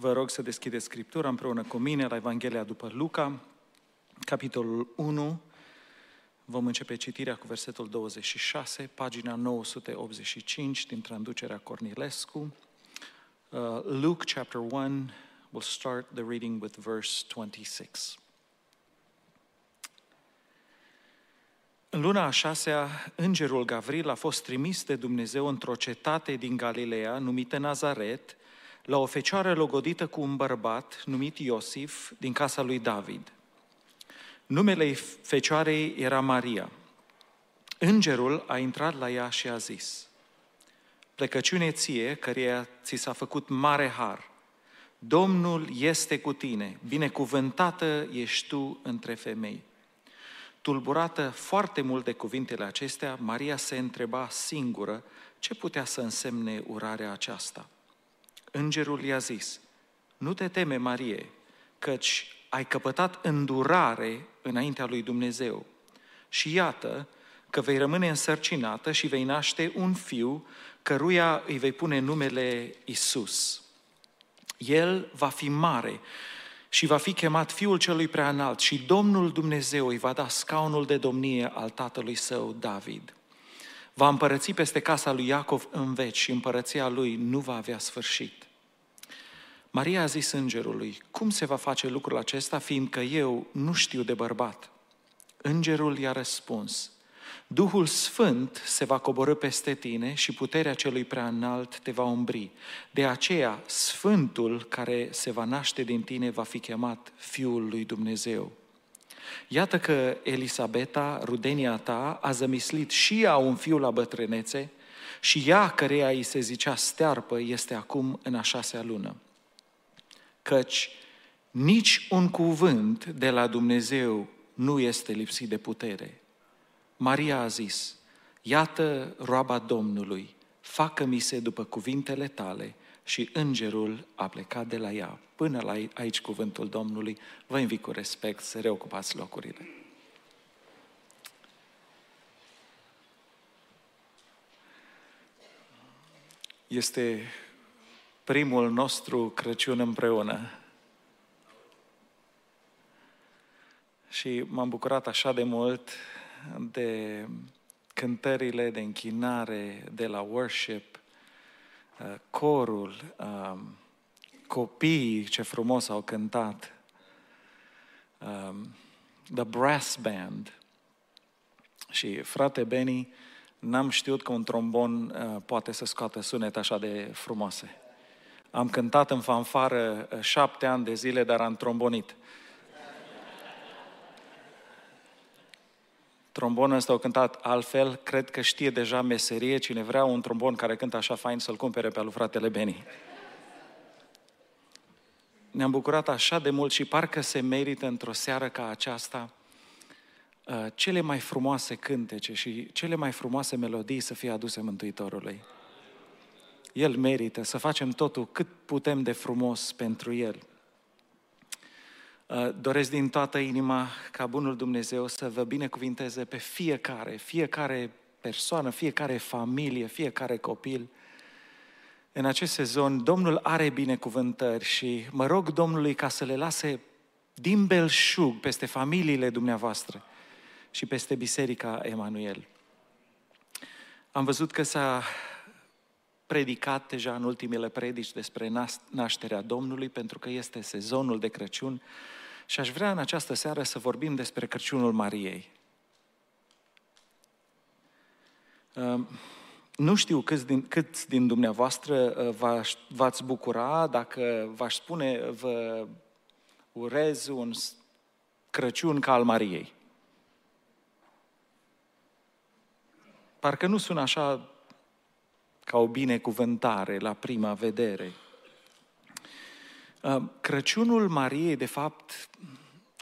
Vă rog să deschideți Scriptura împreună cu mine la Evanghelia după Luca, capitolul 1. Vom începe citirea cu versetul 26, pagina 985 din traducerea Cornilescu. Uh, Luke chapter 1, we'll start the reading with verse 26. În luna a șasea, îngerul Gavril a fost trimis de Dumnezeu într-o cetate din Galileea, numită Nazaret, la o fecioară logodită cu un bărbat numit Iosif din casa lui David. Numele fecioarei era Maria. Îngerul a intrat la ea și a zis, Plecăciune ție, căreia ți s-a făcut mare har. Domnul este cu tine, binecuvântată ești tu între femei. Tulburată foarte mult de cuvintele acestea, Maria se întreba singură ce putea să însemne urarea aceasta. Îngerul i-a zis, nu te teme, Marie, căci ai căpătat îndurare înaintea lui Dumnezeu. Și iată că vei rămâne însărcinată și vei naște un fiu căruia îi vei pune numele Isus. El va fi mare și va fi chemat Fiul Celui Preanalt și Domnul Dumnezeu îi va da scaunul de domnie al tatălui său David. Va împărăți peste casa lui Iacov în veci și împărăția lui nu va avea sfârșit. Maria a zis îngerului, cum se va face lucrul acesta, fiindcă eu nu știu de bărbat? Îngerul i-a răspuns, Duhul Sfânt se va coborâ peste tine și puterea celui prea înalt te va umbri. De aceea, Sfântul care se va naște din tine va fi chemat Fiul lui Dumnezeu. Iată că Elisabeta, rudenia ta, a zămislit și ea un fiu la bătrânețe și ea, căreia îi se zicea stearpă, este acum în a șasea lună. Căci nici un cuvânt de la Dumnezeu nu este lipsit de putere. Maria a zis, iată roaba Domnului, facă-mi se după cuvintele tale și îngerul a plecat de la ea. Până la aici cuvântul Domnului, vă invit cu respect să reocupați locurile. Este primul nostru Crăciun împreună. Și m-am bucurat așa de mult de cântările de închinare de la worship, uh, corul, um, copiii ce frumos au cântat, um, the brass band. Și frate Benny, n-am știut că un trombon uh, poate să scoată sunete așa de frumoase. Am cântat în fanfară uh, șapte ani de zile, dar am trombonit. Trombonul ăsta au cântat altfel, cred că știe deja meserie, cine vrea un trombon care cântă așa fain să-l cumpere pe al fratele Beni. Ne-am bucurat așa de mult și parcă se merită într-o seară ca aceasta uh, cele mai frumoase cântece și cele mai frumoase melodii să fie aduse Mântuitorului. El merită să facem totul cât putem de frumos pentru El. Uh, doresc din toată inima ca Bunul Dumnezeu să vă binecuvinteze pe fiecare, fiecare persoană, fiecare familie, fiecare copil. În acest sezon, Domnul are binecuvântări și mă rog Domnului ca să le lase din belșug peste familiile dumneavoastră și peste Biserica Emanuel. Am văzut că s-a predicat deja în ultimele predici despre nașterea Domnului, pentru că este sezonul de Crăciun și aș vrea în această seară să vorbim despre Crăciunul Mariei. Ehm, nu știu câți din, câți din dumneavoastră uh, v-ați bucura dacă v-aș spune vă urez un Crăciun ca al Mariei. Parcă nu sună așa ca o binecuvântare la prima vedere. Uh, Crăciunul Mariei, de fapt,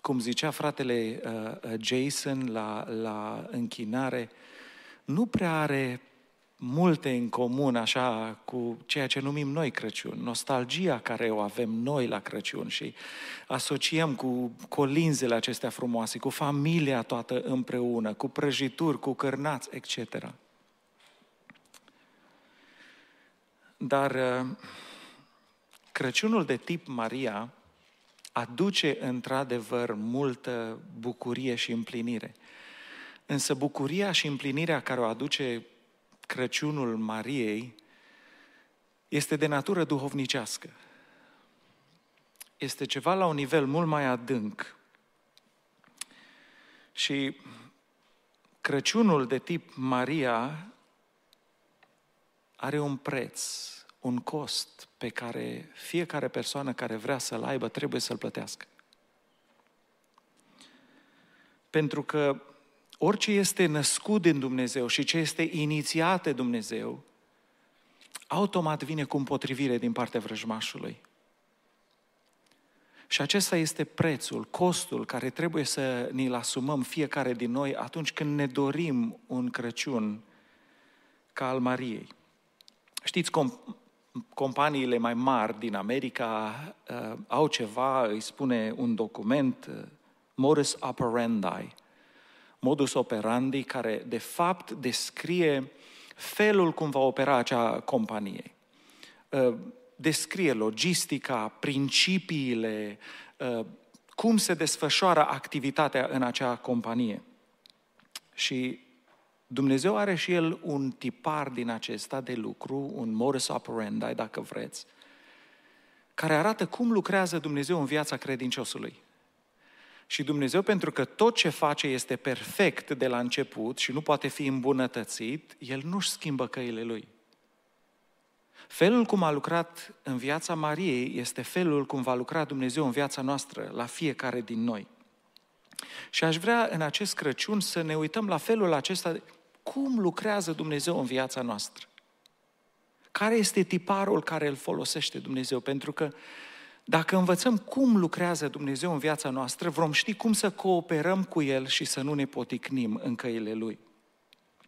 cum zicea fratele uh, uh, Jason la, la închinare, nu prea are multe în comun așa cu ceea ce numim noi Crăciun, nostalgia care o avem noi la Crăciun și asociem cu colinzele acestea frumoase, cu familia toată împreună, cu prăjituri, cu cărnați, etc. Dar Crăciunul de tip Maria aduce într-adevăr multă bucurie și împlinire. Însă bucuria și împlinirea care o aduce Crăciunul Mariei este de natură duhovnicească. Este ceva la un nivel mult mai adânc. Și Crăciunul de tip Maria are un preț, un cost pe care fiecare persoană care vrea să-l aibă trebuie să-l plătească. Pentru că orice este născut din Dumnezeu și ce este inițiat de Dumnezeu, automat vine cu împotrivire din partea vrăjmașului. Și acesta este prețul, costul care trebuie să ni-l asumăm fiecare din noi atunci când ne dorim un Crăciun ca al Mariei. Știți, com- companiile mai mari din America uh, au ceva, îi spune un document, uh, modus operandi, modus operandi, care de fapt descrie felul cum va opera acea companie. Uh, descrie logistica, principiile, uh, cum se desfășoară activitatea în acea companie. Și Dumnezeu are și El un tipar din acesta de lucru, un modus operandi, dacă vreți, care arată cum lucrează Dumnezeu în viața credinciosului. Și Dumnezeu, pentru că tot ce face este perfect de la început și nu poate fi îmbunătățit, El nu-și schimbă căile Lui. Felul cum a lucrat în viața Mariei este felul cum va lucra Dumnezeu în viața noastră, la fiecare din noi. Și aș vrea în acest Crăciun să ne uităm la felul acesta, cum lucrează Dumnezeu în viața noastră. Care este tiparul care îl folosește Dumnezeu? Pentru că dacă învățăm cum lucrează Dumnezeu în viața noastră, vom ști cum să cooperăm cu El și să nu ne poticnim în căile Lui.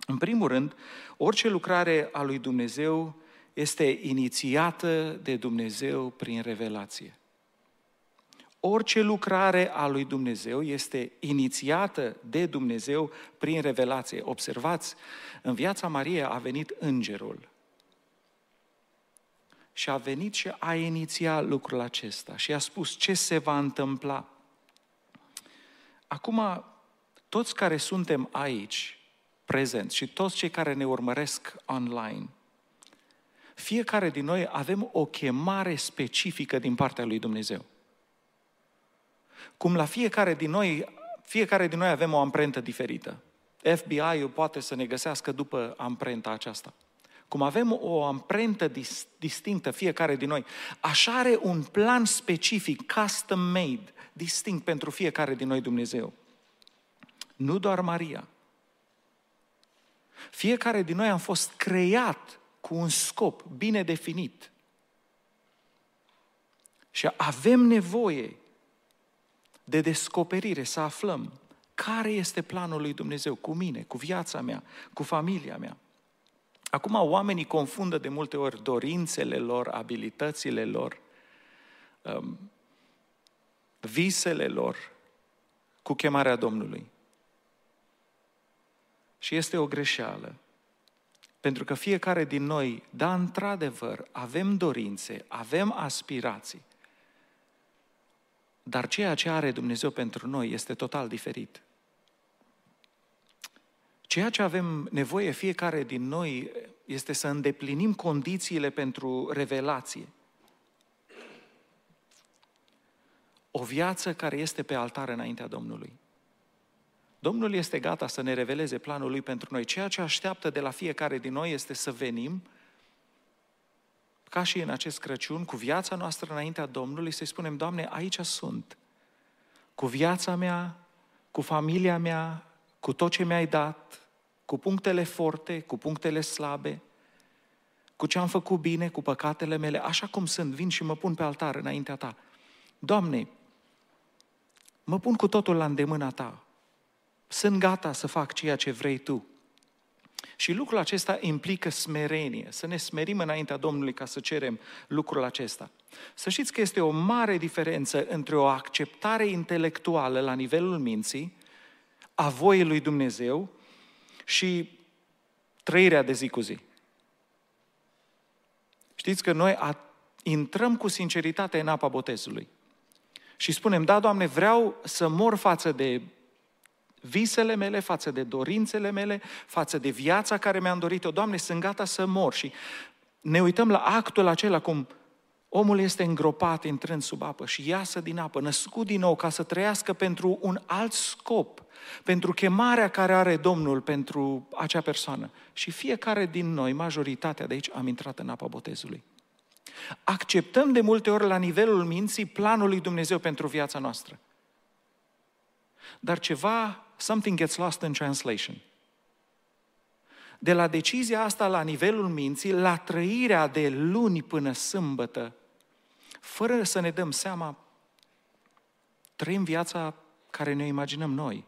În primul rând, orice lucrare a lui Dumnezeu este inițiată de Dumnezeu prin revelație. Orice lucrare a lui Dumnezeu este inițiată de Dumnezeu prin revelație. Observați, în viața Mariei a venit îngerul și a venit și a inițiat lucrul acesta și a spus ce se va întâmpla. Acum, toți care suntem aici, prezenți și toți cei care ne urmăresc online, fiecare din noi avem o chemare specifică din partea lui Dumnezeu. Cum la fiecare din noi, fiecare din noi avem o amprentă diferită. FBI-ul poate să ne găsească după amprenta aceasta. Cum avem o amprentă dis- distinctă fiecare din noi, așa are un plan specific, custom-made, distinct pentru fiecare din noi Dumnezeu. Nu doar Maria. Fiecare din noi am fost creat cu un scop bine definit. Și avem nevoie de descoperire, să aflăm care este planul lui Dumnezeu cu mine, cu viața mea, cu familia mea. Acum oamenii confundă de multe ori dorințele lor, abilitățile lor, um, visele lor cu chemarea Domnului. Și este o greșeală. Pentru că fiecare din noi, da, într-adevăr, avem dorințe, avem aspirații, dar ceea ce are Dumnezeu pentru noi este total diferit. Ceea ce avem nevoie fiecare din noi este să îndeplinim condițiile pentru revelație. O viață care este pe altar înaintea Domnului. Domnul este gata să ne reveleze planul Lui pentru noi. Ceea ce așteaptă de la fiecare din noi este să venim, ca și în acest Crăciun, cu viața noastră înaintea Domnului, să-i spunem, Doamne, aici sunt, cu viața mea, cu familia mea, cu tot ce mi-ai dat, cu punctele forte, cu punctele slabe, cu ce am făcut bine, cu păcatele mele, așa cum sunt, vin și mă pun pe altar înaintea ta. Doamne, mă pun cu totul la îndemâna ta. Sunt gata să fac ceea ce vrei tu. Și lucrul acesta implică smerenie, să ne smerim înaintea Domnului ca să cerem lucrul acesta. Să știți că este o mare diferență între o acceptare intelectuală la nivelul minții, a voii lui Dumnezeu și trăirea de zi cu zi. Știți că noi intrăm cu sinceritate în apa botezului și spunem, da, Doamne, vreau să mor față de visele mele, față de dorințele mele, față de viața care mi-am dorit-o. Doamne, sunt gata să mor. Și ne uităm la actul acela cum omul este îngropat intrând sub apă și iasă din apă, născut din nou ca să trăiască pentru un alt scop, pentru chemarea care are Domnul pentru acea persoană. Și fiecare din noi, majoritatea de aici, am intrat în apa botezului. Acceptăm de multe ori la nivelul minții planul lui Dumnezeu pentru viața noastră. Dar ceva, something gets lost in translation. De la decizia asta la nivelul minții, la trăirea de luni până sâmbătă, fără să ne dăm seama, trăim viața care ne imaginăm noi.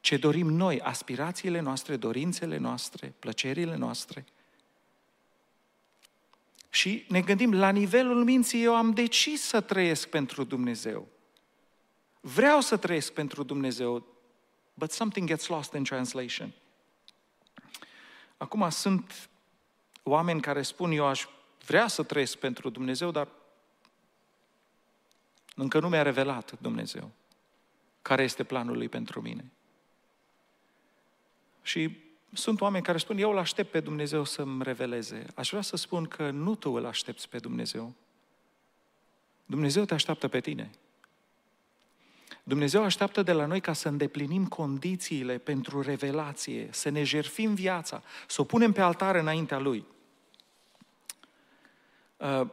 Ce dorim noi, aspirațiile noastre, dorințele noastre, plăcerile noastre. Și ne gândim, la nivelul minții eu am decis să trăiesc pentru Dumnezeu. Vreau să trăiesc pentru Dumnezeu, but something gets lost in translation. Acum sunt oameni care spun, eu aș vrea să trăiesc pentru Dumnezeu, dar încă nu mi-a revelat Dumnezeu care este planul lui pentru mine. Și sunt oameni care spun, eu îl aștept pe Dumnezeu să-mi reveleze. Aș vrea să spun că nu tu îl aștepți pe Dumnezeu. Dumnezeu te așteaptă pe tine. Dumnezeu așteaptă de la noi ca să îndeplinim condițiile pentru revelație, să ne jerfim viața, să o punem pe altar înaintea Lui. Uh,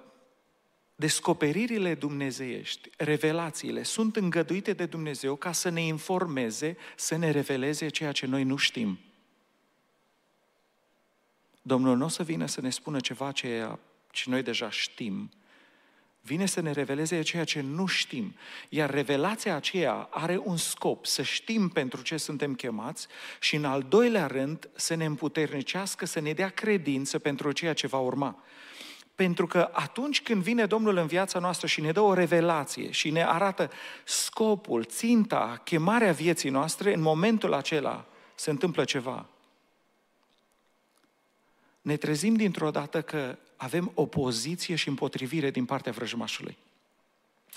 descoperirile dumnezeiești, revelațiile, sunt îngăduite de Dumnezeu ca să ne informeze, să ne reveleze ceea ce noi nu știm. Domnul nu o să vină să ne spună ceva ce, ce noi deja știm, vine să ne reveleze ceea ce nu știm. Iar revelația aceea are un scop, să știm pentru ce suntem chemați și în al doilea rând să ne împuternicească, să ne dea credință pentru ceea ce va urma. Pentru că atunci când vine Domnul în viața noastră și ne dă o revelație și ne arată scopul, ținta, chemarea vieții noastre, în momentul acela se întâmplă ceva. Ne trezim dintr-o dată că avem opoziție și împotrivire din partea vrăjmașului.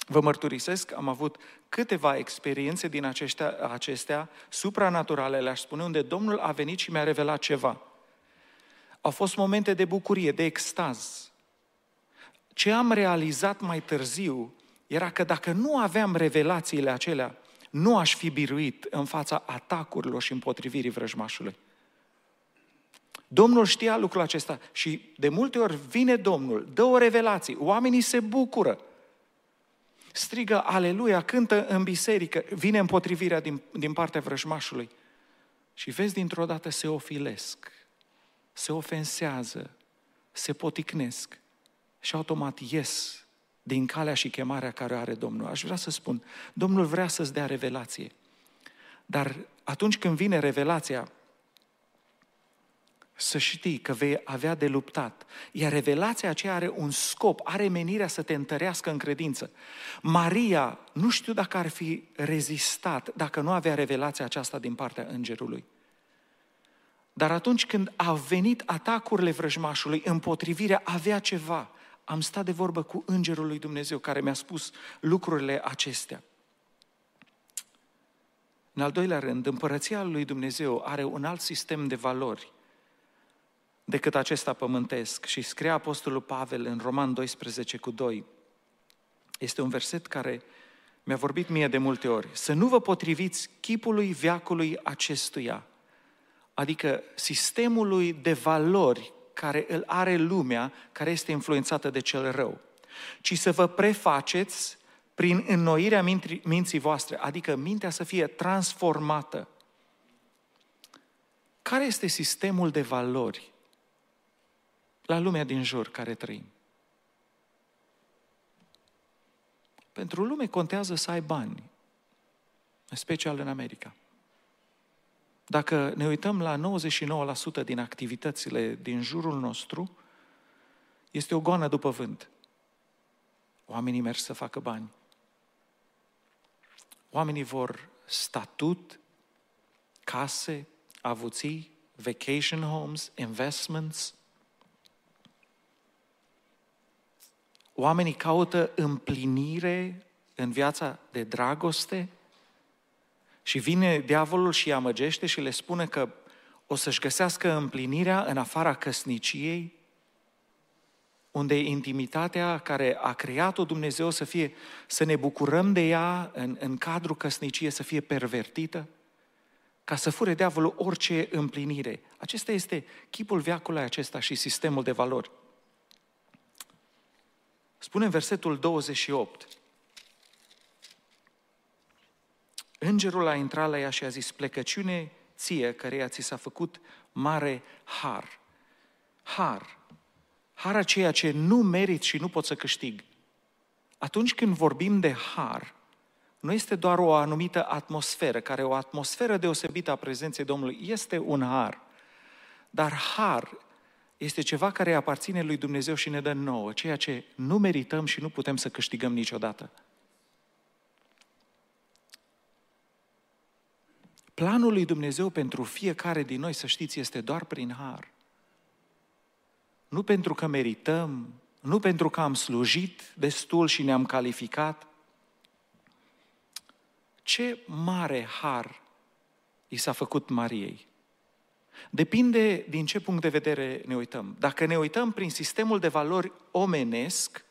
Vă mărturisesc, am avut câteva experiențe din aceștia, acestea supranaturale, le-aș spune, unde Domnul a venit și mi-a revelat ceva. Au fost momente de bucurie, de extaz. Ce am realizat mai târziu era că dacă nu aveam revelațiile acelea, nu aș fi biruit în fața atacurilor și împotrivirii vrăjmașului. Domnul știa lucrul acesta și de multe ori vine Domnul, dă o revelație, oamenii se bucură, strigă aleluia, cântă în biserică, vine împotrivirea din, din partea vrăjmașului. Și vezi dintr-o dată se ofilesc, se ofensează, se poticnesc și automat ies din calea și chemarea care are Domnul. Aș vrea să spun, Domnul vrea să-ți dea revelație, dar atunci când vine revelația, să știi că vei avea de luptat. Iar revelația aceea are un scop, are menirea să te întărească în credință. Maria, nu știu dacă ar fi rezistat dacă nu avea revelația aceasta din partea îngerului. Dar atunci când a venit atacurile vrăjmașului, împotrivirea avea ceva. Am stat de vorbă cu îngerul lui Dumnezeu care mi-a spus lucrurile acestea. În al doilea rând, împărăția lui Dumnezeu are un alt sistem de valori decât acesta pământesc. Și scrie Apostolul Pavel în Roman 12 cu 2. Este un verset care mi-a vorbit mie de multe ori. Să nu vă potriviți chipului viacului acestuia, adică sistemului de valori care îl are lumea, care este influențată de cel rău, ci să vă prefaceți prin înnoirea minții voastre, adică mintea să fie transformată. Care este sistemul de valori la lumea din jur care trăim. Pentru lume contează să ai bani, în special în America. Dacă ne uităm la 99% din activitățile din jurul nostru, este o goană după vânt. Oamenii merg să facă bani. Oamenii vor statut, case, avuții, vacation homes, investments, Oamenii caută împlinire în viața de dragoste și vine diavolul și îi amăgește și le spune că o să-și găsească împlinirea în afara căsniciei, unde intimitatea care a creat-o Dumnezeu să fie, să ne bucurăm de ea în, în cadrul căsniciei, să fie pervertită, ca să fure diavolul orice împlinire. Acesta este chipul veacului acesta și sistemul de valori. Spune în versetul 28, Îngerul a intrat la ea și a zis, plecăciune ție, căreia ți s-a făcut mare har. Har. Har aceea ce nu merit și nu pot să câștig. Atunci când vorbim de har, nu este doar o anumită atmosferă, care o atmosferă deosebită a prezenței Domnului este un har. Dar har este ceva care aparține lui Dumnezeu și ne dă nouă, ceea ce nu merităm și nu putem să câștigăm niciodată. Planul lui Dumnezeu pentru fiecare din noi, să știți, este doar prin har. Nu pentru că merităm, nu pentru că am slujit destul și ne-am calificat. Ce mare har i s-a făcut Mariei? Depinde din ce punct de vedere ne uităm. Dacă ne uităm prin sistemul de valori omenesc,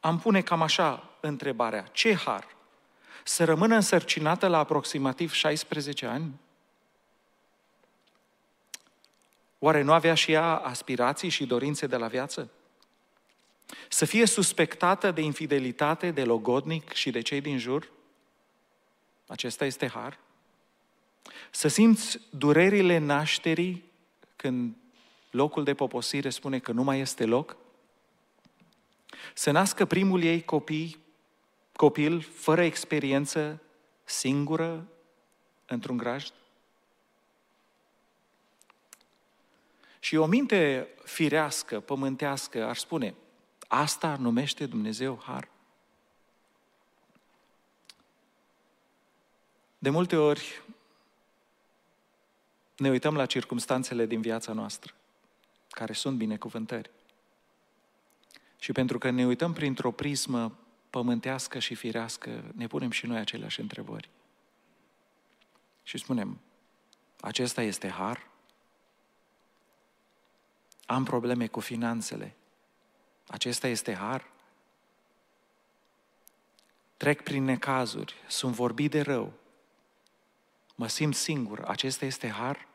am pune cam așa întrebarea. Ce har? Să rămână însărcinată la aproximativ 16 ani? Oare nu avea și ea aspirații și dorințe de la viață? Să fie suspectată de infidelitate, de logodnic și de cei din jur? Acesta este har? Să simți durerile nașterii când locul de poposire spune că nu mai este loc? Să nască primul ei copii, copil fără experiență, singură, într-un grajd? Și o minte firească, pământească, ar spune, asta numește Dumnezeu har. De multe ori ne uităm la circumstanțele din viața noastră, care sunt binecuvântări. Și pentru că ne uităm printr-o prismă pământească și firească, ne punem și noi aceleași întrebări. Și spunem, acesta este har? Am probleme cu finanțele. Acesta este har? Trec prin necazuri, sunt vorbit de rău, mă simt singur, acesta este har?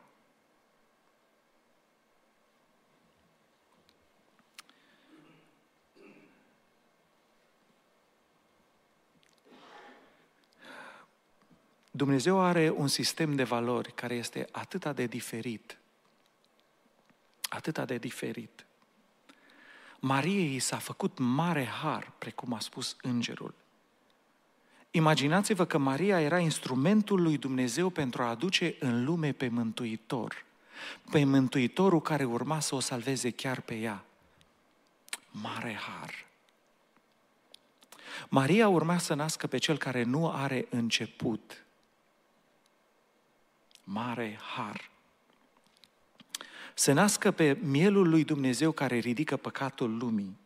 Dumnezeu are un sistem de valori care este atât de diferit. Atât de diferit. Mariei s-a făcut mare har, precum a spus îngerul. Imaginați-vă că Maria era instrumentul lui Dumnezeu pentru a aduce în lume pe Mântuitor, pe Mântuitorul care urma să o salveze chiar pe ea. Mare har! Maria urma să nască pe cel care nu are început. Mare har! Să nască pe mielul lui Dumnezeu care ridică păcatul lumii.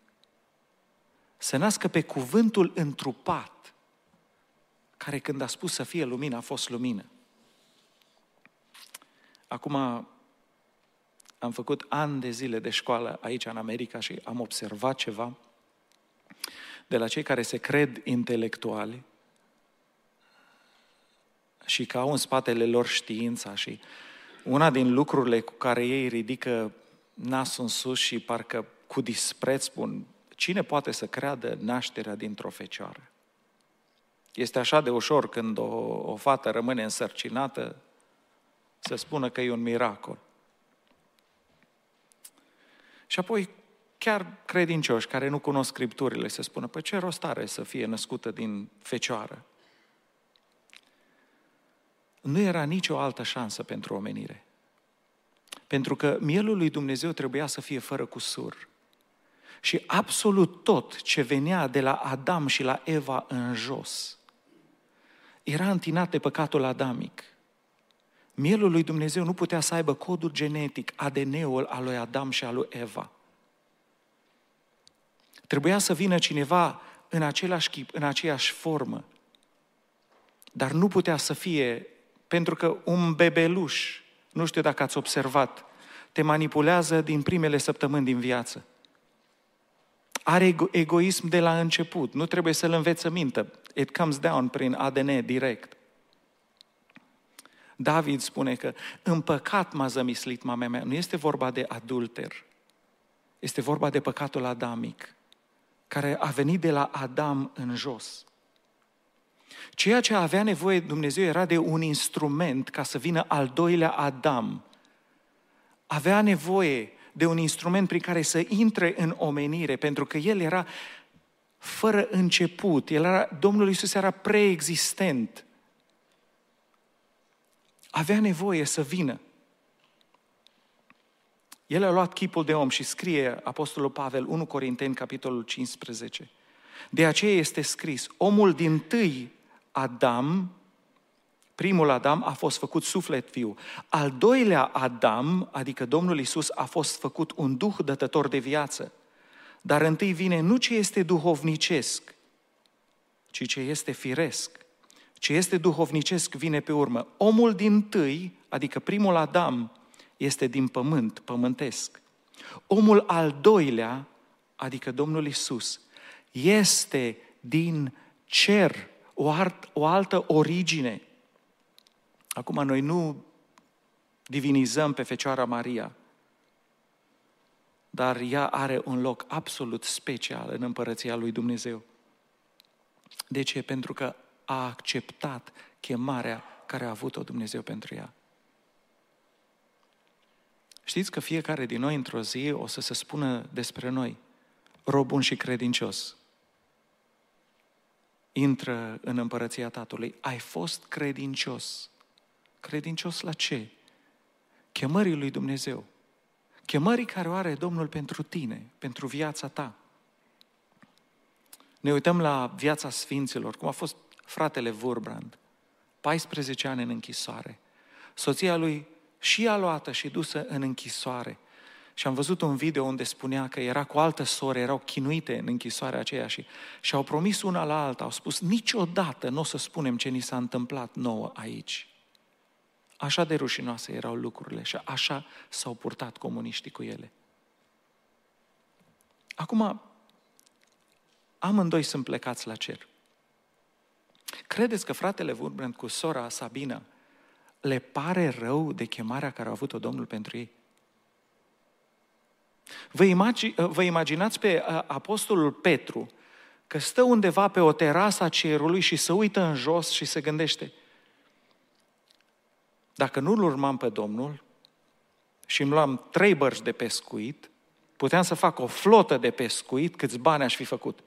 Să nască pe cuvântul întrupat care când a spus să fie lumină, a fost lumină. Acum am făcut ani de zile de școală aici în America și am observat ceva de la cei care se cred intelectuali și că au în spatele lor știința și una din lucrurile cu care ei ridică nasul în sus și parcă cu dispreț spun, cine poate să creadă nașterea dintr-o fecioară? Este așa de ușor când o, o fată rămâne însărcinată să spună că e un miracol. Și apoi chiar credincioși care nu cunosc scripturile să spună, păi ce rost are să fie născută din fecioară? Nu era nicio altă șansă pentru omenire. Pentru că mielul lui Dumnezeu trebuia să fie fără cusur. Și absolut tot ce venea de la Adam și la Eva în jos era întinat de păcatul adamic. Mielul lui Dumnezeu nu putea să aibă codul genetic, ADN-ul al lui Adam și al lui Eva. Trebuia să vină cineva în același chip, în aceeași formă. Dar nu putea să fie, pentru că un bebeluș, nu știu dacă ați observat, te manipulează din primele săptămâni din viață. Are ego- egoism de la început, nu trebuie să-l învețe mintă. It comes down prin ADN direct. David spune că în păcat m-a zămislit mama mea. Nu este vorba de adulter. Este vorba de păcatul adamic, care a venit de la Adam în jos. Ceea ce avea nevoie Dumnezeu era de un instrument ca să vină al doilea Adam. Avea nevoie de un instrument prin care să intre în omenire, pentru că el era fără început. El era, Domnul Iisus era preexistent. Avea nevoie să vină. El a luat chipul de om și scrie Apostolul Pavel 1 Corinteni, capitolul 15. De aceea este scris, omul din tâi Adam, primul Adam a fost făcut suflet viu. Al doilea Adam, adică Domnul Isus, a fost făcut un duh dătător de viață. Dar întâi vine nu ce este duhovnicesc, ci ce este firesc. Ce este duhovnicesc vine pe urmă. Omul din tâi, adică primul Adam, este din pământ, pământesc. Omul al doilea, adică Domnul Isus, este din cer, o, art, o altă origine. Acum, noi nu divinizăm pe Fecioara Maria, dar ea are un loc absolut special în împărăția lui Dumnezeu. De ce? Pentru că a acceptat chemarea care a avut-o Dumnezeu pentru ea. Știți că fiecare din noi într-o zi o să se spună despre noi, rob bun și credincios. Intră în împărăția Tatălui. Ai fost credincios. Credincios la ce? Chemării lui Dumnezeu. Chemării care o are Domnul pentru tine, pentru viața ta. Ne uităm la viața Sfinților, cum a fost fratele Wurbrand, 14 ani în închisoare. Soția lui și a luată și dusă în închisoare. Și am văzut un video unde spunea că era cu altă soră, erau chinuite în închisoarea aceea și și-au promis una la alta, au spus niciodată nu o să spunem ce ni s-a întâmplat nouă aici. Așa de rușinoase erau lucrurile și așa s-au purtat comuniștii cu ele. Acum, amândoi sunt plecați la cer. Credeți că fratele Wurbrand cu sora Sabina le pare rău de chemarea care a avut-o Domnul pentru ei? Vă, imagi, vă imaginați pe apostolul Petru că stă undeva pe o terasă a cerului și se uită în jos și se gândește dacă nu-L urmam pe Domnul și îmi luam trei bărci de pescuit, puteam să fac o flotă de pescuit, câți bani aș fi făcut.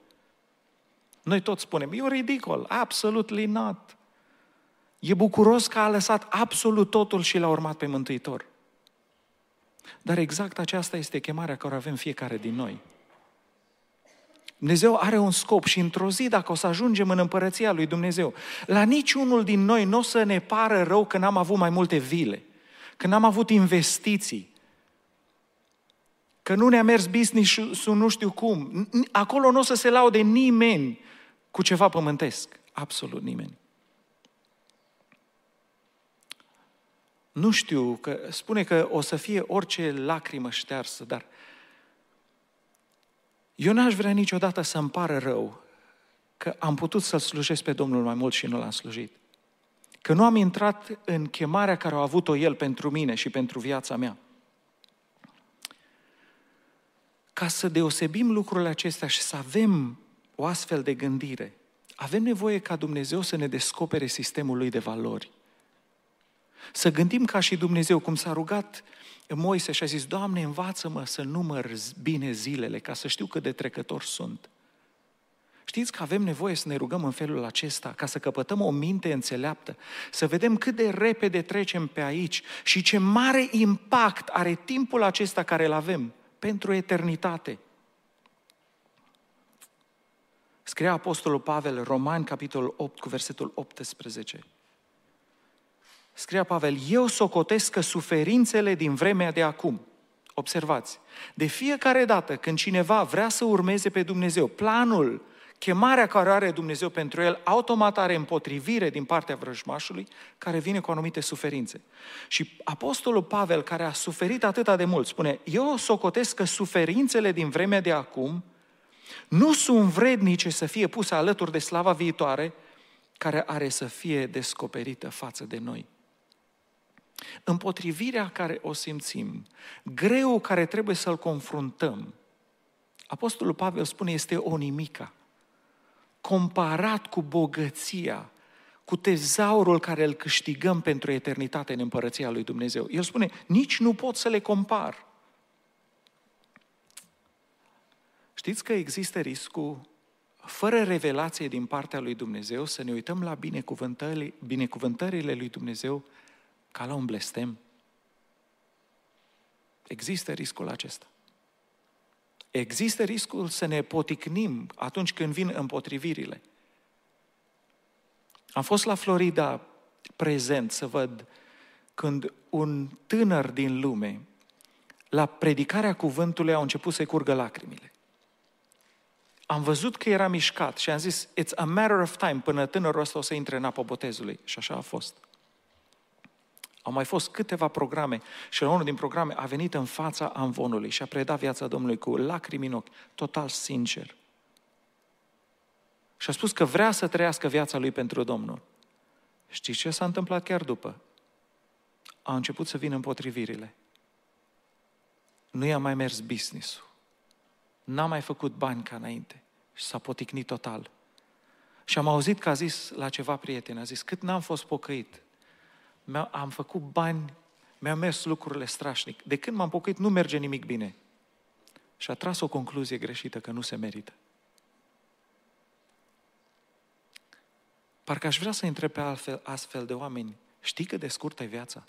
Noi toți spunem, e ridicol, absolut linat. E bucuros că a lăsat absolut totul și l-a urmat pe Mântuitor. Dar exact aceasta este chemarea care o avem fiecare din noi. Dumnezeu are un scop și într-o zi, dacă o să ajungem în împărăția lui Dumnezeu, la niciunul din noi nu o să ne pară rău că n-am avut mai multe vile, că n-am avut investiții, că nu ne-a mers business-ul nu știu cum. Acolo nu o să se laude nimeni cu ceva pământesc. Absolut nimeni. Nu știu, că spune că o să fie orice lacrimă ștearsă, dar eu n-aș vrea niciodată să-mi pară rău că am putut să-L slujesc pe Domnul mai mult și nu L-am slujit. Că nu am intrat în chemarea care a avut-o El pentru mine și pentru viața mea. Ca să deosebim lucrurile acestea și să avem o astfel de gândire, avem nevoie ca Dumnezeu să ne descopere sistemul Lui de valori. Să gândim ca și Dumnezeu, cum s-a rugat Moise și a zis, Doamne, învață-mă să număr bine zilele, ca să știu cât de trecător sunt. Știți că avem nevoie să ne rugăm în felul acesta, ca să căpătăm o minte înțeleaptă, să vedem cât de repede trecem pe aici și ce mare impact are timpul acesta care îl avem pentru eternitate. Scria Apostolul Pavel, Romani, capitolul 8, cu versetul 18. Scria Pavel, eu socotesc că suferințele din vremea de acum, Observați, de fiecare dată când cineva vrea să urmeze pe Dumnezeu, planul, chemarea care are Dumnezeu pentru el, automat are împotrivire din partea vrăjmașului, care vine cu anumite suferințe. Și Apostolul Pavel, care a suferit atât de mult, spune, eu socotesc că suferințele din vremea de acum nu sunt vrednice să fie puse alături de slava viitoare, care are să fie descoperită față de noi. Împotrivirea care o simțim, greu care trebuie să-l confruntăm, Apostolul Pavel spune, este o nimica. Comparat cu bogăția, cu tezaurul care îl câștigăm pentru eternitate în împărăția lui Dumnezeu. El spune, nici nu pot să le compar. Știți că există riscul, fără revelație din partea lui Dumnezeu, să ne uităm la binecuvântările, binecuvântările lui Dumnezeu ca la un blestem. Există riscul acesta. Există riscul să ne poticnim atunci când vin împotrivirile. Am fost la Florida prezent să văd când un tânăr din lume, la predicarea cuvântului, au început să-i curgă lacrimile. Am văzut că era mișcat și am zis, it's a matter of time până tânărul ăsta o să intre în apă botezului. Și așa a fost. Au mai fost câteva programe și la unul din programe a venit în fața amvonului și a predat viața Domnului cu lacrimi în ochi, total sincer. Și a spus că vrea să trăiască viața lui pentru Domnul. Știți ce s-a întâmplat chiar după? A început să vină împotrivirile. Nu i-a mai mers business-ul. N-a mai făcut bani ca înainte. Și s-a poticnit total. Și am auzit că a zis la ceva prieten, a zis, cât n-am fost pocăit, am făcut bani, mi-au mers lucrurile strașnic. De când m-am pocăit, nu merge nimic bine. Și a tras o concluzie greșită că nu se merită. Parcă aș vrea să întreb pe altfel, astfel de oameni, știi cât de scurtă e viața?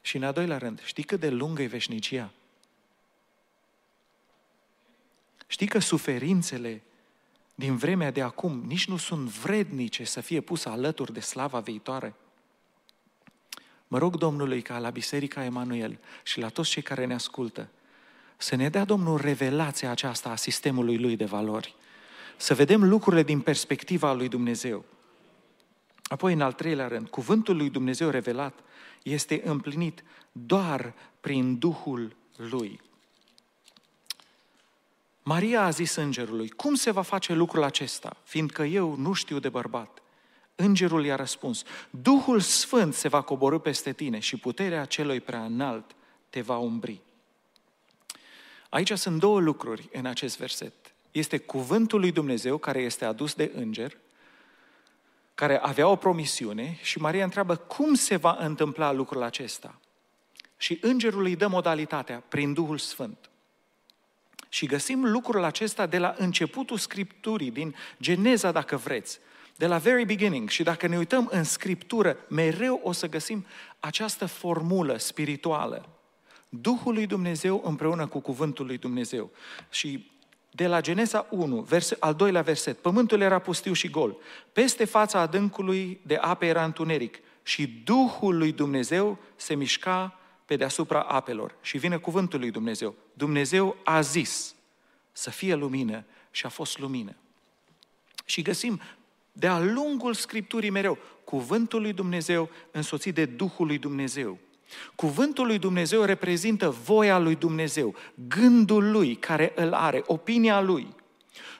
Și în a doilea rând, știi cât de lungă e veșnicia? Știi că suferințele din vremea de acum nici nu sunt vrednice să fie pusă alături de slava viitoare? Mă rog Domnului ca la Biserica Emanuel și la toți cei care ne ascultă să ne dea Domnul revelația aceasta a sistemului lui de valori. Să vedem lucrurile din perspectiva lui Dumnezeu. Apoi, în al treilea rând, cuvântul lui Dumnezeu revelat este împlinit doar prin Duhul lui. Maria a zis îngerului, cum se va face lucrul acesta, fiindcă eu nu știu de bărbat? Îngerul i-a răspuns, Duhul Sfânt se va coborâ peste tine și puterea celui prea înalt te va umbri. Aici sunt două lucruri în acest verset. Este cuvântul lui Dumnezeu care este adus de înger, care avea o promisiune și Maria întreabă cum se va întâmpla lucrul acesta. Și îngerul îi dă modalitatea prin Duhul Sfânt. Și găsim lucrul acesta de la începutul Scripturii, din Geneza, dacă vreți, de la very beginning. Și dacă ne uităm în Scriptură, mereu o să găsim această formulă spirituală. Duhul lui Dumnezeu împreună cu Cuvântul lui Dumnezeu. Și de la Geneza 1, verse, al doilea verset, pământul era pustiu și gol. Peste fața adâncului de ape era întuneric și Duhul lui Dumnezeu se mișca pe deasupra apelor. Și vine cuvântul lui Dumnezeu. Dumnezeu a zis să fie lumină și a fost lumină. Și găsim de-a lungul Scripturii mereu cuvântul lui Dumnezeu însoțit de Duhul lui Dumnezeu. Cuvântul lui Dumnezeu reprezintă voia lui Dumnezeu, gândul lui care îl are, opinia lui.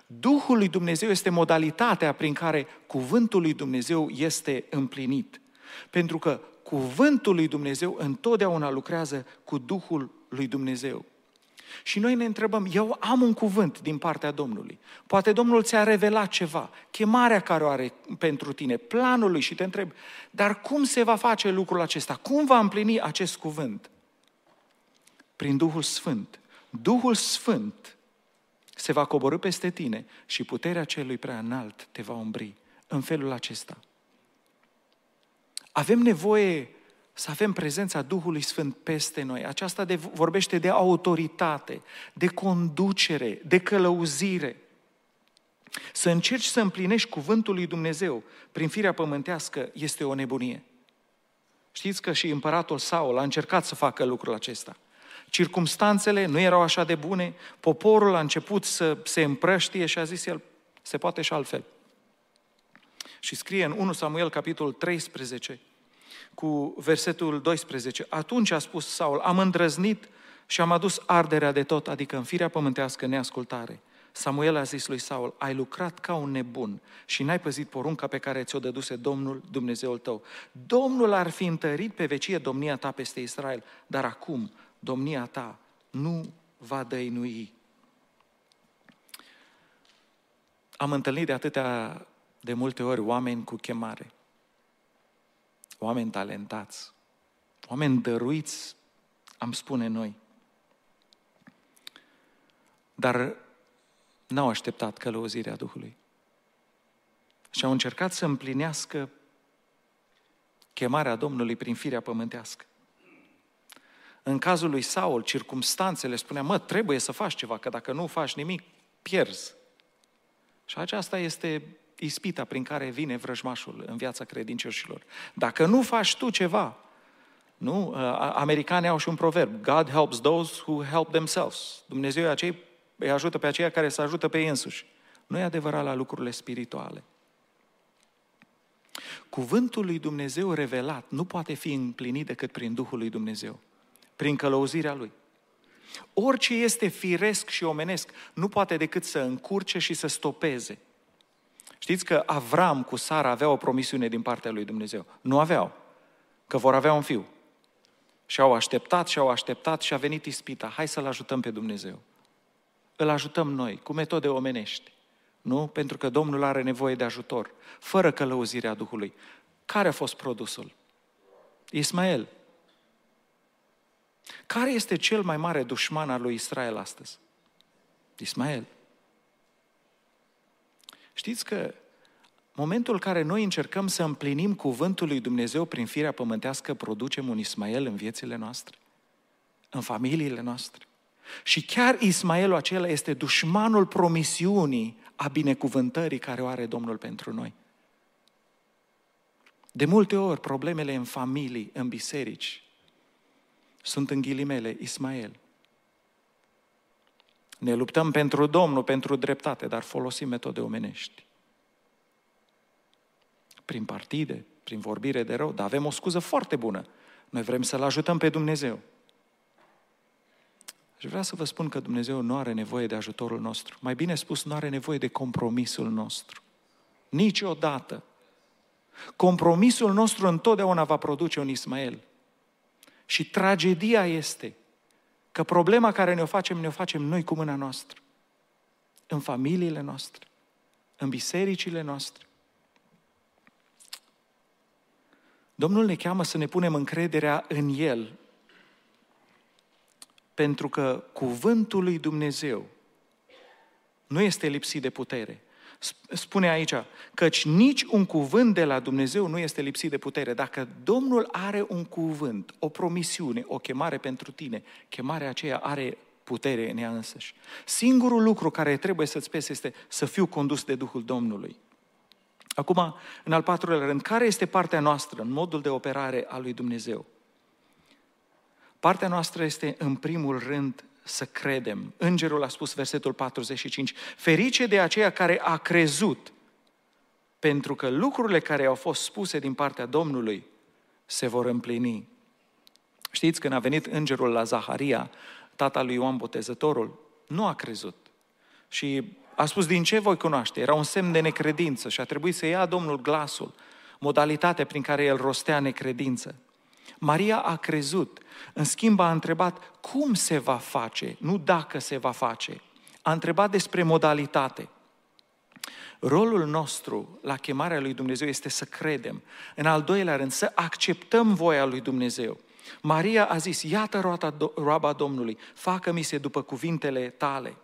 Duhul lui Dumnezeu este modalitatea prin care cuvântul lui Dumnezeu este împlinit. Pentru că cuvântul lui Dumnezeu întotdeauna lucrează cu Duhul lui Dumnezeu. Și noi ne întrebăm, eu am un cuvânt din partea Domnului. Poate Domnul ți-a revelat ceva, chemarea care o are pentru tine, planul lui și te întreb, dar cum se va face lucrul acesta? Cum va împlini acest cuvânt? Prin Duhul Sfânt. Duhul Sfânt se va coborâ peste tine și puterea celui prea înalt te va umbri în felul acesta. Avem nevoie să avem prezența Duhului Sfânt peste noi. Aceasta de, vorbește de autoritate, de conducere, de călăuzire. Să încerci să împlinești cuvântul lui Dumnezeu prin firea pământească este o nebunie. Știți că și împăratul Saul a încercat să facă lucrul acesta. Circumstanțele nu erau așa de bune, poporul a început să se împrăștie și a zis el, se poate și altfel. Și scrie în 1 Samuel, capitolul 13, cu versetul 12. Atunci a spus Saul, am îndrăznit și am adus arderea de tot, adică în firea pământească neascultare. Samuel a zis lui Saul, ai lucrat ca un nebun și n-ai păzit porunca pe care ți-o dăduse Domnul Dumnezeul tău. Domnul ar fi întărit pe vecie domnia ta peste Israel, dar acum domnia ta nu va dăinui. Am întâlnit de atâtea de multe ori oameni cu chemare, oameni talentați, oameni dăruiți, am spune noi. Dar n-au așteptat călăuzirea Duhului. Și au încercat să împlinească chemarea Domnului prin firea pământească. În cazul lui Saul, circumstanțele spunea, mă, trebuie să faci ceva, că dacă nu faci nimic, pierzi. Și aceasta este ispita prin care vine vrăjmașul în viața credincioșilor. Dacă nu faci tu ceva, nu? Americanii au și un proverb, God helps those who help themselves. Dumnezeu e acei, îi ajută pe aceia care se ajută pe ei însuși. Nu e adevărat la lucrurile spirituale. Cuvântul lui Dumnezeu revelat nu poate fi împlinit decât prin Duhul lui Dumnezeu, prin călăuzirea lui. Orice este firesc și omenesc nu poate decât să încurce și să stopeze. Știți că Avram cu Sara aveau o promisiune din partea lui Dumnezeu. Nu aveau, că vor avea un fiu. Și au așteptat și au așteptat și a venit ispita. Hai să-L ajutăm pe Dumnezeu. Îl ajutăm noi, cu metode omenești. Nu? Pentru că Domnul are nevoie de ajutor, fără călăuzirea Duhului. Care a fost produsul? Ismael. Care este cel mai mare dușman al lui Israel astăzi? Ismael. Știți că momentul în care noi încercăm să împlinim cuvântul lui Dumnezeu prin firea pământească, producem un Ismael în viețile noastre, în familiile noastre. Și chiar Ismaelul acela este dușmanul promisiunii a binecuvântării care o are Domnul pentru noi. De multe ori, problemele în familii, în biserici, sunt în ghilimele Ismael. Ne luptăm pentru Domnul, pentru dreptate, dar folosim metode omenești. Prin partide, prin vorbire de rău, dar avem o scuză foarte bună. Noi vrem să-L ajutăm pe Dumnezeu. Și vreau să vă spun că Dumnezeu nu are nevoie de ajutorul nostru. Mai bine spus, nu are nevoie de compromisul nostru. Niciodată. Compromisul nostru întotdeauna va produce un Ismael. Și tragedia este că problema care ne-o facem, ne-o facem noi cu mâna noastră. În familiile noastre, în bisericile noastre. Domnul ne cheamă să ne punem încrederea în El, pentru că cuvântul lui Dumnezeu nu este lipsit de putere. Spune aici, căci nici un cuvânt de la Dumnezeu nu este lipsit de putere. Dacă Domnul are un cuvânt, o promisiune, o chemare pentru tine, chemarea aceea are putere în ea însăși. Singurul lucru care trebuie să-ți pese este să fiu condus de Duhul Domnului. Acum, în al patrulea rând, care este partea noastră în modul de operare al lui Dumnezeu? Partea noastră este, în primul rând, să credem. Îngerul a spus, versetul 45, ferice de aceea care a crezut, pentru că lucrurile care au fost spuse din partea Domnului se vor împlini. Știți, când a venit îngerul la Zaharia, tata lui Ioan Botezătorul, nu a crezut. Și a spus, din ce voi cunoaște? Era un semn de necredință și a trebuit să ia Domnul glasul, modalitatea prin care el rostea necredință. Maria a crezut, în schimb a întrebat cum se va face, nu dacă se va face. A întrebat despre modalitate. Rolul nostru la chemarea lui Dumnezeu este să credem. În al doilea rând, să acceptăm voia lui Dumnezeu. Maria a zis, iată roata, roaba Domnului, facă-mi se după cuvintele tale.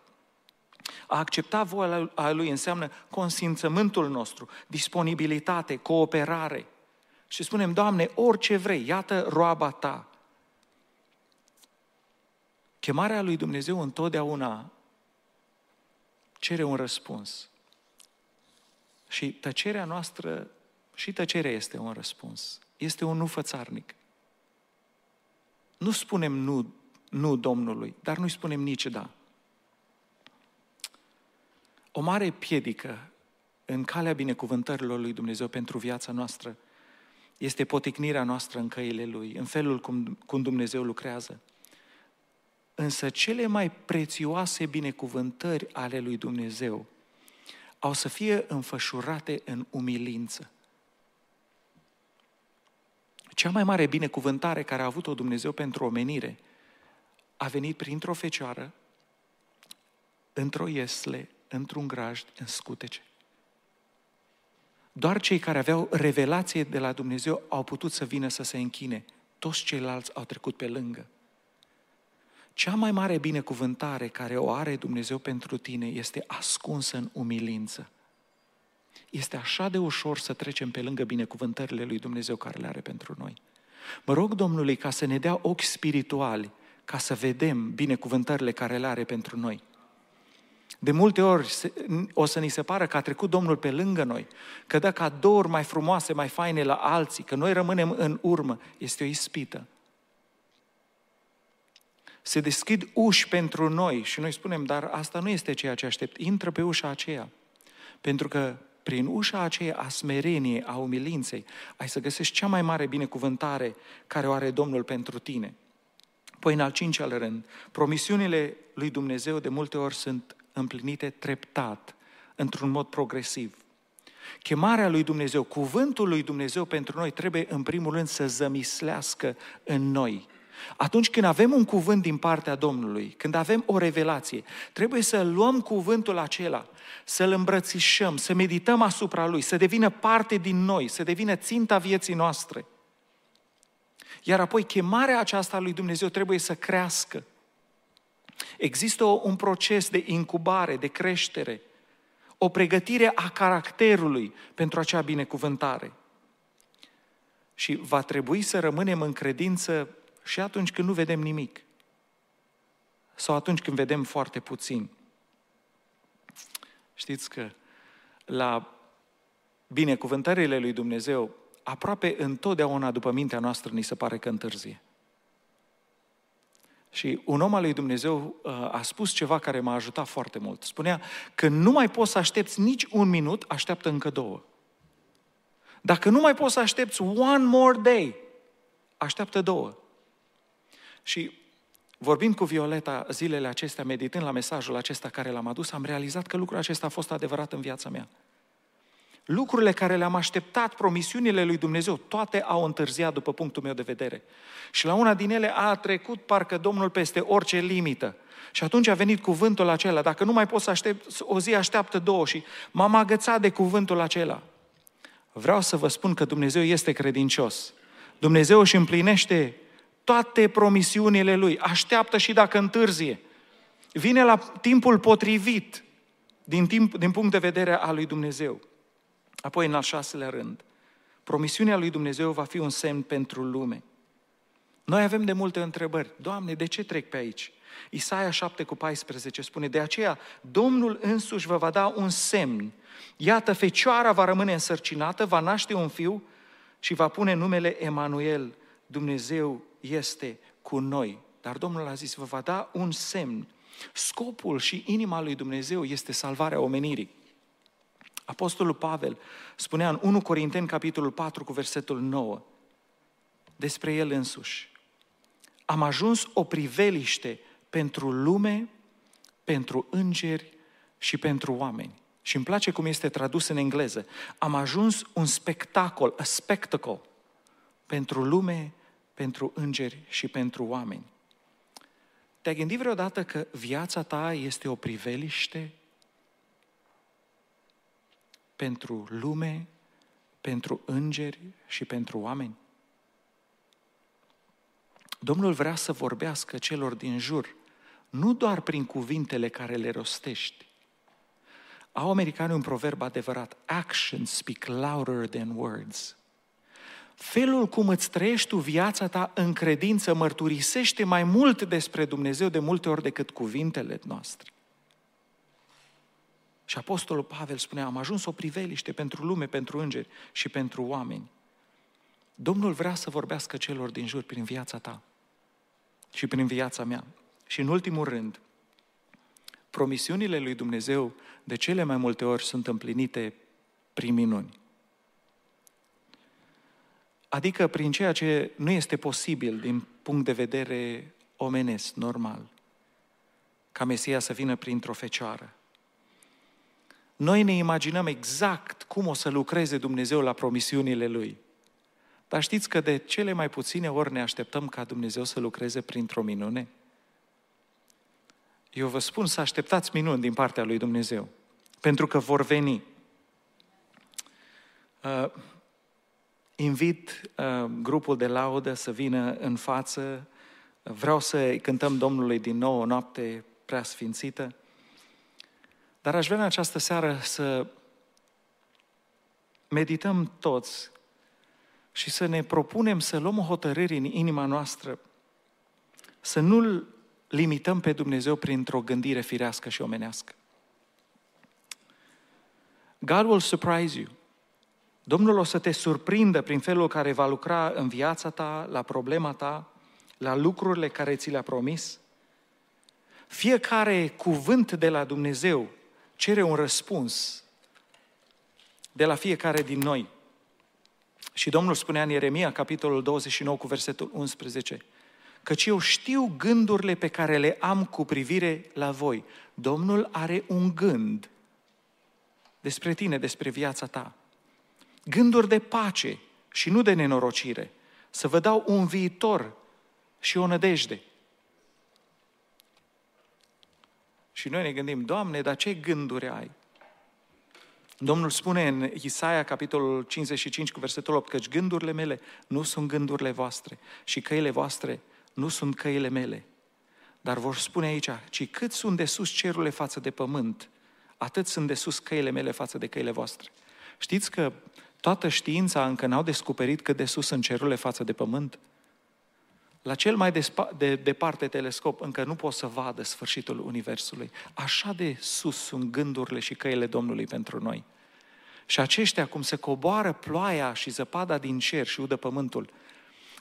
A accepta voia lui înseamnă consimțământul nostru, disponibilitate, cooperare. Și spunem, Doamne, orice vrei, iată roaba ta. Chemarea lui Dumnezeu întotdeauna cere un răspuns. Și tăcerea noastră, și tăcerea este un răspuns. este un nu fățarnic. Nu spunem nu, nu Domnului, dar nu-i spunem nici da. O mare piedică în calea binecuvântărilor lui Dumnezeu pentru viața noastră este poticnirea noastră în căile Lui, în felul cum, cum Dumnezeu lucrează. Însă cele mai prețioase binecuvântări ale lui Dumnezeu au să fie înfășurate în umilință. Cea mai mare binecuvântare care a avut-o Dumnezeu pentru omenire a venit printr-o fecioară, într-o iesle, într-un grajd, în scutece. Doar cei care aveau revelație de la Dumnezeu au putut să vină să se închine. Toți ceilalți au trecut pe lângă. Cea mai mare binecuvântare care o are Dumnezeu pentru tine este ascunsă în umilință. Este așa de ușor să trecem pe lângă binecuvântările lui Dumnezeu care le are pentru noi. Mă rog Domnului ca să ne dea ochi spirituali, ca să vedem binecuvântările care le are pentru noi. De multe ori o să ni se pară că a trecut Domnul pe lângă noi, că dă cadouri mai frumoase, mai faine la alții, că noi rămânem în urmă. Este o ispită. Se deschid uși pentru noi și noi spunem, dar asta nu este ceea ce aștept. Intră pe ușa aceea. Pentru că prin ușa aceea a smereniei, a umilinței, ai să găsești cea mai mare binecuvântare care o are Domnul pentru tine. Păi în al cincilea rând, promisiunile lui Dumnezeu de multe ori sunt împlinite treptat, într-un mod progresiv. Chemarea lui Dumnezeu, cuvântul lui Dumnezeu pentru noi trebuie în primul rând să zămislească în noi. Atunci când avem un cuvânt din partea Domnului, când avem o revelație, trebuie să luăm cuvântul acela, să-l îmbrățișăm, să medităm asupra lui, să devină parte din noi, să devină ținta vieții noastre. Iar apoi chemarea aceasta lui Dumnezeu trebuie să crească. Există un proces de incubare, de creștere, o pregătire a caracterului pentru acea binecuvântare. Și va trebui să rămânem în credință și atunci când nu vedem nimic. Sau atunci când vedem foarte puțin. Știți că la binecuvântările lui Dumnezeu, aproape întotdeauna după mintea noastră ni se pare că întârzie. Și un om al lui Dumnezeu uh, a spus ceva care m-a ajutat foarte mult. Spunea că nu mai poți să aștepți nici un minut, așteaptă încă două. Dacă nu mai poți să aștepți one more day, așteaptă două. Și vorbind cu Violeta zilele acestea, meditând la mesajul acesta care l-am adus, am realizat că lucrul acesta a fost adevărat în viața mea. Lucrurile care le-am așteptat, promisiunile lui Dumnezeu, toate au întârziat după punctul meu de vedere. Și la una din ele a trecut parcă Domnul peste orice limită. Și atunci a venit cuvântul acela. Dacă nu mai pot să aștept, o zi așteaptă două și m-am agățat de cuvântul acela. Vreau să vă spun că Dumnezeu este credincios. Dumnezeu își împlinește toate promisiunile Lui. Așteaptă și dacă întârzie. Vine la timpul potrivit din, timp, din punct de vedere al lui Dumnezeu. Apoi, în al șaselea rând, promisiunea lui Dumnezeu va fi un semn pentru lume. Noi avem de multe întrebări. Doamne, de ce trec pe aici? Isaia 7 cu 14 spune, de aceea Domnul însuși vă va da un semn. Iată, fecioara va rămâne însărcinată, va naște un fiu și va pune numele Emanuel. Dumnezeu este cu noi. Dar Domnul a zis, vă va da un semn. Scopul și inima lui Dumnezeu este salvarea omenirii. Apostolul Pavel spunea în 1 Corinteni, capitolul 4, cu versetul 9, despre el însuși. Am ajuns o priveliște pentru lume, pentru îngeri și pentru oameni. Și îmi place cum este tradus în engleză. Am ajuns un spectacol, a spectacle, pentru lume, pentru îngeri și pentru oameni. Te-ai gândit vreodată că viața ta este o priveliște pentru lume, pentru îngeri și pentru oameni? Domnul vrea să vorbească celor din jur, nu doar prin cuvintele care le rostești. Au americani un proverb adevărat, actions speak louder than words. Felul cum îți trăiești tu viața ta în credință mărturisește mai mult despre Dumnezeu de multe ori decât cuvintele noastre. Și Apostolul Pavel spunea, am ajuns o priveliște pentru lume, pentru îngeri și pentru oameni. Domnul vrea să vorbească celor din jur prin viața ta și prin viața mea. Și în ultimul rând, promisiunile lui Dumnezeu de cele mai multe ori sunt împlinite prin minuni. Adică prin ceea ce nu este posibil din punct de vedere omenesc, normal, ca Mesia să vină printr-o fecioară. Noi ne imaginăm exact cum o să lucreze Dumnezeu la promisiunile Lui. Dar știți că de cele mai puține ori ne așteptăm ca Dumnezeu să lucreze printr-o minune? Eu vă spun să așteptați minuni din partea lui Dumnezeu, pentru că vor veni. Uh, invit uh, grupul de laudă să vină în față. Vreau să cântăm Domnului din nou o noapte prea sfințită. Dar aș vrea în această seară să medităm toți și să ne propunem să luăm o hotărâre în inima noastră, să nu-L limităm pe Dumnezeu printr-o gândire firească și omenească. God will surprise you. Domnul o să te surprindă prin felul care va lucra în viața ta, la problema ta, la lucrurile care ți le-a promis. Fiecare cuvânt de la Dumnezeu cere un răspuns de la fiecare din noi. Și Domnul spunea în Ieremia, capitolul 29, cu versetul 11, căci eu știu gândurile pe care le am cu privire la voi. Domnul are un gând despre tine, despre viața ta. Gânduri de pace și nu de nenorocire. Să vă dau un viitor și o nădejde. Și noi ne gândim, Doamne, dar ce gânduri ai? Domnul spune în Isaia, capitolul 55, cu versetul 8, căci gândurile mele nu sunt gândurile voastre și căile voastre nu sunt căile mele. Dar vor spune aici, ci cât sunt de sus cerurile față de pământ, atât sunt de sus căile mele față de căile voastre. Știți că toată știința încă n-au descoperit cât de sus sunt cerurile față de pământ? La cel mai de departe telescop încă nu pot să vadă sfârșitul Universului. Așa de sus sunt gândurile și căile Domnului pentru noi. Și aceștia, cum se coboară ploaia și zăpada din cer și udă pământul,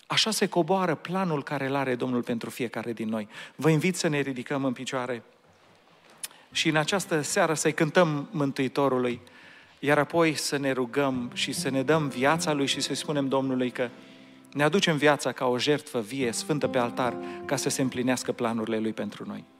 așa se coboară planul care îl are Domnul pentru fiecare din noi. Vă invit să ne ridicăm în picioare și în această seară să-i cântăm Mântuitorului, iar apoi să ne rugăm și să ne dăm viața Lui și să-i spunem Domnului că ne aducem viața ca o jertfă vie, sfântă pe altar, ca să se împlinească planurile Lui pentru noi.